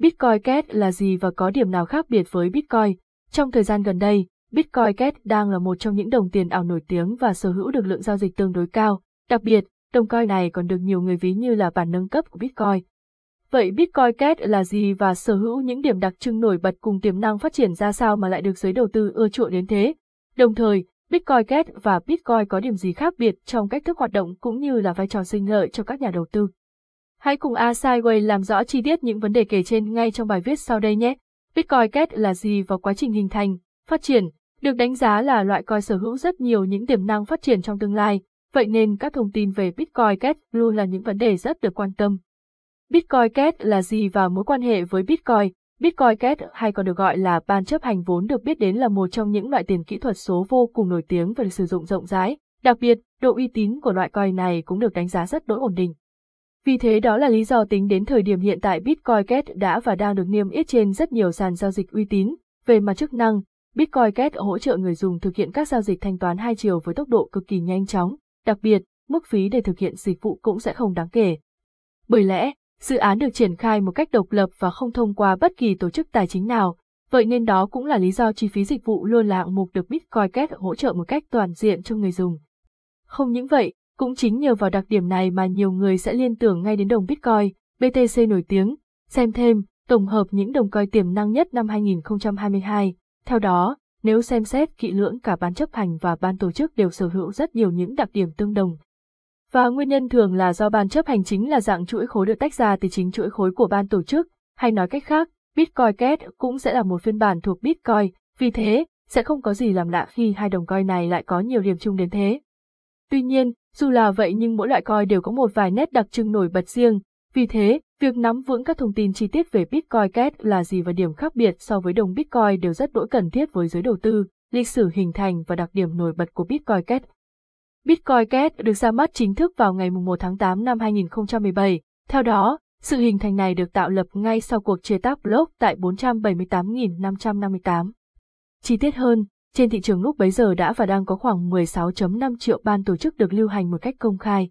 Bitcoin Cash là gì và có điểm nào khác biệt với Bitcoin? Trong thời gian gần đây, Bitcoin Cash đang là một trong những đồng tiền ảo nổi tiếng và sở hữu được lượng giao dịch tương đối cao. Đặc biệt, đồng coin này còn được nhiều người ví như là bản nâng cấp của Bitcoin. Vậy Bitcoin Cash là gì và sở hữu những điểm đặc trưng nổi bật cùng tiềm năng phát triển ra sao mà lại được giới đầu tư ưa chuộng đến thế? Đồng thời, Bitcoin Cash và Bitcoin có điểm gì khác biệt trong cách thức hoạt động cũng như là vai trò sinh lợi cho các nhà đầu tư? Hãy cùng A Sideway làm rõ chi tiết những vấn đề kể trên ngay trong bài viết sau đây nhé. Bitcoin Cash là gì và quá trình hình thành, phát triển, được đánh giá là loại coin sở hữu rất nhiều những tiềm năng phát triển trong tương lai, vậy nên các thông tin về Bitcoin Cash luôn là những vấn đề rất được quan tâm. Bitcoin Cash là gì và mối quan hệ với Bitcoin? Bitcoin Cash hay còn được gọi là ban chấp hành vốn được biết đến là một trong những loại tiền kỹ thuật số vô cùng nổi tiếng và được sử dụng rộng rãi. Đặc biệt, độ uy tín của loại coin này cũng được đánh giá rất đối ổn định. Vì thế đó là lý do tính đến thời điểm hiện tại Bitcoin Cash đã và đang được niêm yết trên rất nhiều sàn giao dịch uy tín. Về mặt chức năng, Bitcoin Cash hỗ trợ người dùng thực hiện các giao dịch thanh toán hai chiều với tốc độ cực kỳ nhanh chóng. Đặc biệt, mức phí để thực hiện dịch vụ cũng sẽ không đáng kể. Bởi lẽ, dự án được triển khai một cách độc lập và không thông qua bất kỳ tổ chức tài chính nào, vậy nên đó cũng là lý do chi phí dịch vụ luôn là hạng mục được Bitcoin Cash hỗ trợ một cách toàn diện cho người dùng. Không những vậy, cũng chính nhờ vào đặc điểm này mà nhiều người sẽ liên tưởng ngay đến đồng Bitcoin, BTC nổi tiếng. Xem thêm, tổng hợp những đồng coin tiềm năng nhất năm 2022. Theo đó, nếu xem xét kỹ lưỡng cả ban chấp hành và ban tổ chức đều sở hữu rất nhiều những đặc điểm tương đồng. Và nguyên nhân thường là do ban chấp hành chính là dạng chuỗi khối được tách ra từ chính chuỗi khối của ban tổ chức, hay nói cách khác, Bitcoin Cash cũng sẽ là một phiên bản thuộc Bitcoin, vì thế, sẽ không có gì làm lạ khi hai đồng coin này lại có nhiều điểm chung đến thế. Tuy nhiên, dù là vậy nhưng mỗi loại coin đều có một vài nét đặc trưng nổi bật riêng, vì thế, việc nắm vững các thông tin chi tiết về Bitcoin Cash là gì và điểm khác biệt so với đồng Bitcoin đều rất đỗi cần thiết với giới đầu tư, lịch sử hình thành và đặc điểm nổi bật của Bitcoin Cash. Bitcoin Cash được ra mắt chính thức vào ngày 1 tháng 8 năm 2017. Theo đó, sự hình thành này được tạo lập ngay sau cuộc chia tác block tại 478.558. Chi tiết hơn, trên thị trường lúc bấy giờ đã và đang có khoảng 16.5 triệu ban tổ chức được lưu hành một cách công khai.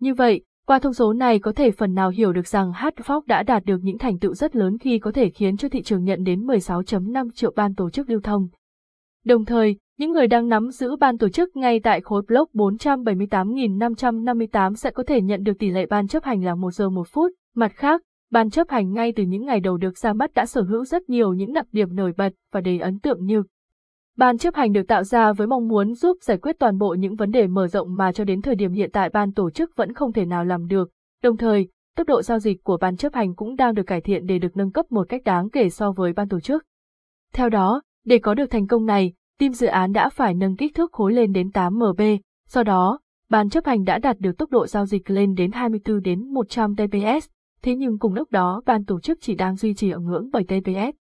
Như vậy, qua thông số này có thể phần nào hiểu được rằng Hardfork đã đạt được những thành tựu rất lớn khi có thể khiến cho thị trường nhận đến 16.5 triệu ban tổ chức lưu thông. Đồng thời, những người đang nắm giữ ban tổ chức ngay tại khối block 478.558 sẽ có thể nhận được tỷ lệ ban chấp hành là 1 giờ 1 phút. Mặt khác, ban chấp hành ngay từ những ngày đầu được ra mắt đã sở hữu rất nhiều những đặc điểm nổi bật và đầy ấn tượng như Ban chấp hành được tạo ra với mong muốn giúp giải quyết toàn bộ những vấn đề mở rộng mà cho đến thời điểm hiện tại ban tổ chức vẫn không thể nào làm được. Đồng thời, tốc độ giao dịch của ban chấp hành cũng đang được cải thiện để được nâng cấp một cách đáng kể so với ban tổ chức. Theo đó, để có được thành công này, team dự án đã phải nâng kích thước khối lên đến 8 MB, sau đó, ban chấp hành đã đạt được tốc độ giao dịch lên đến 24 đến 100 TPS, thế nhưng cùng lúc đó ban tổ chức chỉ đang duy trì ở ngưỡng 7 TPS.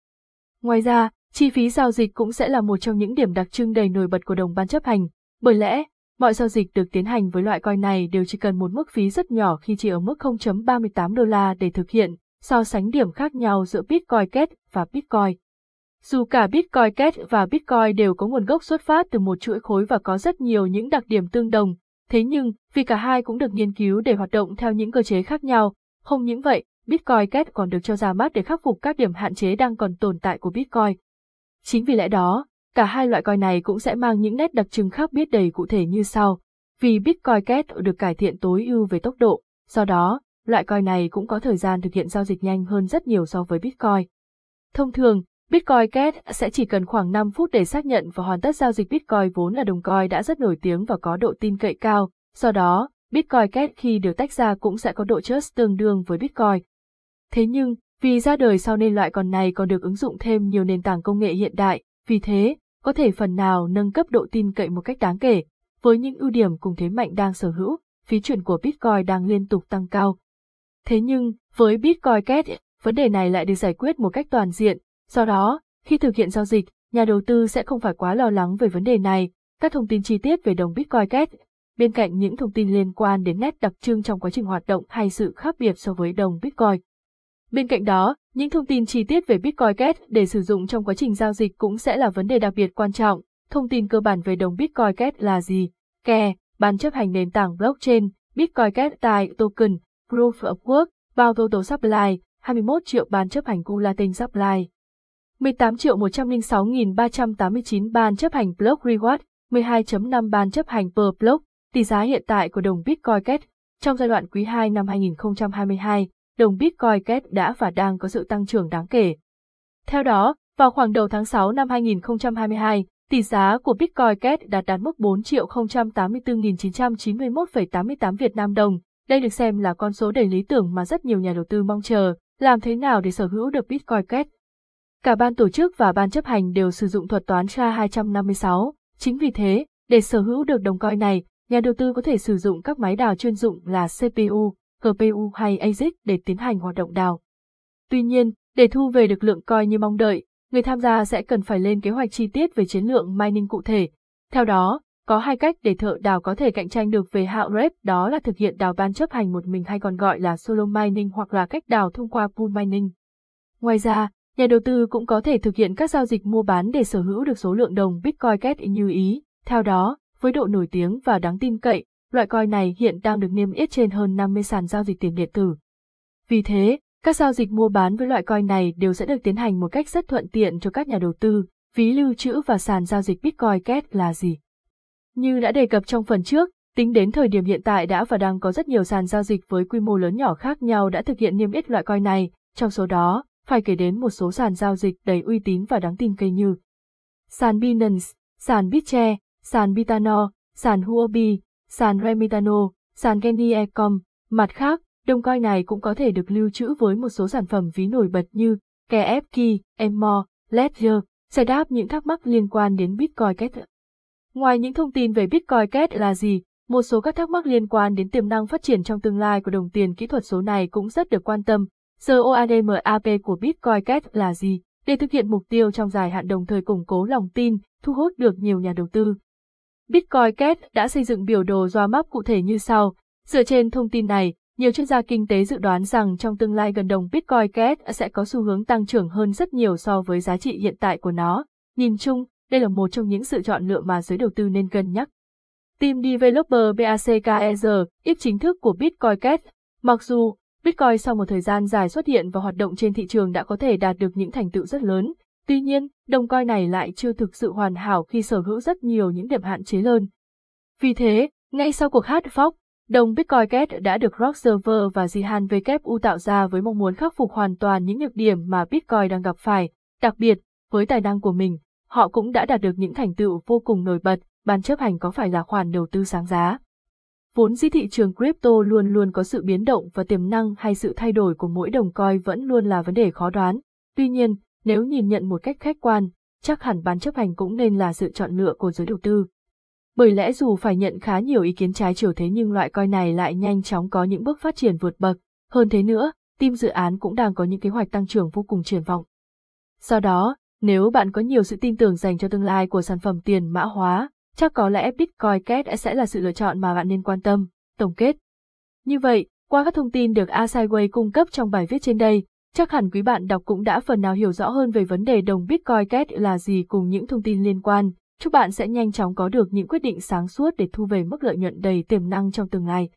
Ngoài ra, Chi phí giao dịch cũng sẽ là một trong những điểm đặc trưng đầy nổi bật của đồng ban chấp hành, bởi lẽ, mọi giao dịch được tiến hành với loại coin này đều chỉ cần một mức phí rất nhỏ khi chỉ ở mức 0.38 đô la để thực hiện, so sánh điểm khác nhau giữa Bitcoin Cash và Bitcoin. Dù cả Bitcoin Cash và Bitcoin đều có nguồn gốc xuất phát từ một chuỗi khối và có rất nhiều những đặc điểm tương đồng, thế nhưng, vì cả hai cũng được nghiên cứu để hoạt động theo những cơ chế khác nhau, không những vậy, Bitcoin Cash còn được cho ra mắt để khắc phục các điểm hạn chế đang còn tồn tại của Bitcoin. Chính vì lẽ đó, cả hai loại coin này cũng sẽ mang những nét đặc trưng khác biết đầy cụ thể như sau. Vì Bitcoin Cash được cải thiện tối ưu về tốc độ, do đó, loại coin này cũng có thời gian thực hiện giao dịch nhanh hơn rất nhiều so với Bitcoin. Thông thường, Bitcoin Cash sẽ chỉ cần khoảng 5 phút để xác nhận và hoàn tất giao dịch Bitcoin vốn là đồng coin đã rất nổi tiếng và có độ tin cậy cao, do đó, Bitcoin Cash khi được tách ra cũng sẽ có độ trust tương đương với Bitcoin. Thế nhưng, vì ra đời sau nên loại còn này còn được ứng dụng thêm nhiều nền tảng công nghệ hiện đại, vì thế, có thể phần nào nâng cấp độ tin cậy một cách đáng kể. Với những ưu điểm cùng thế mạnh đang sở hữu, phí chuyển của Bitcoin đang liên tục tăng cao. Thế nhưng, với Bitcoin Cash, vấn đề này lại được giải quyết một cách toàn diện, do đó, khi thực hiện giao dịch, nhà đầu tư sẽ không phải quá lo lắng về vấn đề này. Các thông tin chi tiết về đồng Bitcoin Cash, bên cạnh những thông tin liên quan đến nét đặc trưng trong quá trình hoạt động hay sự khác biệt so với đồng Bitcoin, Bên cạnh đó, những thông tin chi tiết về Bitcoin Cash để sử dụng trong quá trình giao dịch cũng sẽ là vấn đề đặc biệt quan trọng. Thông tin cơ bản về đồng Bitcoin Cash là gì? Kè, ban chấp hành nền tảng blockchain, Bitcoin Cash tài token, Proof of Work, bao total supply, 21 triệu ban chấp hành Gulatin Supply. 18 triệu 106.389 ban chấp hành Block Reward, 12.5 ban chấp hành per block, tỷ giá hiện tại của đồng Bitcoin Cash. Trong giai đoạn quý 2 năm 2022, đồng Bitcoin Cash đã và đang có sự tăng trưởng đáng kể. Theo đó, vào khoảng đầu tháng 6 năm 2022, tỷ giá của Bitcoin Cash đạt đạt mức 4 triệu 084.991,88 Việt Nam đồng. Đây được xem là con số đầy lý tưởng mà rất nhiều nhà đầu tư mong chờ, làm thế nào để sở hữu được Bitcoin Cash. Cả ban tổ chức và ban chấp hành đều sử dụng thuật toán SHA-256, chính vì thế, để sở hữu được đồng coin này, nhà đầu tư có thể sử dụng các máy đào chuyên dụng là CPU, GPU hay ASIC để tiến hành hoạt động đào. Tuy nhiên, để thu về được lượng coin như mong đợi, người tham gia sẽ cần phải lên kế hoạch chi tiết về chiến lượng mining cụ thể. Theo đó, có hai cách để thợ đào có thể cạnh tranh được về hạo rep đó là thực hiện đào ban chấp hành một mình hay còn gọi là solo mining hoặc là cách đào thông qua pool mining. Ngoài ra, nhà đầu tư cũng có thể thực hiện các giao dịch mua bán để sở hữu được số lượng đồng Bitcoin Cash như ý. Theo đó, với độ nổi tiếng và đáng tin cậy, loại coin này hiện đang được niêm yết trên hơn 50 sàn giao dịch tiền điện tử. Vì thế, các giao dịch mua bán với loại coin này đều sẽ được tiến hành một cách rất thuận tiện cho các nhà đầu tư, ví lưu trữ và sàn giao dịch Bitcoin Cash là gì. Như đã đề cập trong phần trước, tính đến thời điểm hiện tại đã và đang có rất nhiều sàn giao dịch với quy mô lớn nhỏ khác nhau đã thực hiện niêm yết loại coin này, trong số đó, phải kể đến một số sàn giao dịch đầy uy tín và đáng tin cây như sàn Binance, sàn Bitche, sàn Bitano, sàn Huobi, sàn Remitano, sàn Genie.com. Mặt khác, đồng coin này cũng có thể được lưu trữ với một số sản phẩm ví nổi bật như KFK, Emo, Ledger, giải đáp những thắc mắc liên quan đến Bitcoin Cash. Ngoài những thông tin về Bitcoin Cash là gì, một số các thắc mắc liên quan đến tiềm năng phát triển trong tương lai của đồng tiền kỹ thuật số này cũng rất được quan tâm. COADMAP của Bitcoin Cash là gì? Để thực hiện mục tiêu trong dài hạn đồng thời củng cố lòng tin, thu hút được nhiều nhà đầu tư. Bitcoin Cash đã xây dựng biểu đồ doa map cụ thể như sau. Dựa trên thông tin này, nhiều chuyên gia kinh tế dự đoán rằng trong tương lai gần đồng Bitcoin Cash sẽ có xu hướng tăng trưởng hơn rất nhiều so với giá trị hiện tại của nó. Nhìn chung, đây là một trong những sự chọn lựa mà giới đầu tư nên cân nhắc. Team Developer BACKER, ít chính thức của Bitcoin Cash. Mặc dù Bitcoin sau một thời gian dài xuất hiện và hoạt động trên thị trường đã có thể đạt được những thành tựu rất lớn, tuy nhiên, đồng coin này lại chưa thực sự hoàn hảo khi sở hữu rất nhiều những điểm hạn chế lớn. Vì thế, ngay sau cuộc hát phóc, đồng Bitcoin Cash đã được Rock Server và Jihan WU tạo ra với mong muốn khắc phục hoàn toàn những nhược điểm mà Bitcoin đang gặp phải. Đặc biệt, với tài năng của mình, họ cũng đã đạt được những thành tựu vô cùng nổi bật, ban chấp hành có phải là khoản đầu tư sáng giá. Vốn dĩ thị trường crypto luôn luôn có sự biến động và tiềm năng hay sự thay đổi của mỗi đồng coin vẫn luôn là vấn đề khó đoán. Tuy nhiên, nếu nhìn nhận một cách khách quan, chắc hẳn ban chấp hành cũng nên là sự chọn lựa của giới đầu tư. Bởi lẽ dù phải nhận khá nhiều ý kiến trái chiều thế nhưng loại coin này lại nhanh chóng có những bước phát triển vượt bậc. Hơn thế nữa, team dự án cũng đang có những kế hoạch tăng trưởng vô cùng triển vọng. Do đó, nếu bạn có nhiều sự tin tưởng dành cho tương lai của sản phẩm tiền mã hóa, chắc có lẽ Bitcoin Cash sẽ là sự lựa chọn mà bạn nên quan tâm. Tổng kết. Như vậy, qua các thông tin được Asaiway cung cấp trong bài viết trên đây, chắc hẳn quý bạn đọc cũng đã phần nào hiểu rõ hơn về vấn đề đồng Bitcoin Cash là gì cùng những thông tin liên quan. Chúc bạn sẽ nhanh chóng có được những quyết định sáng suốt để thu về mức lợi nhuận đầy tiềm năng trong tương lai.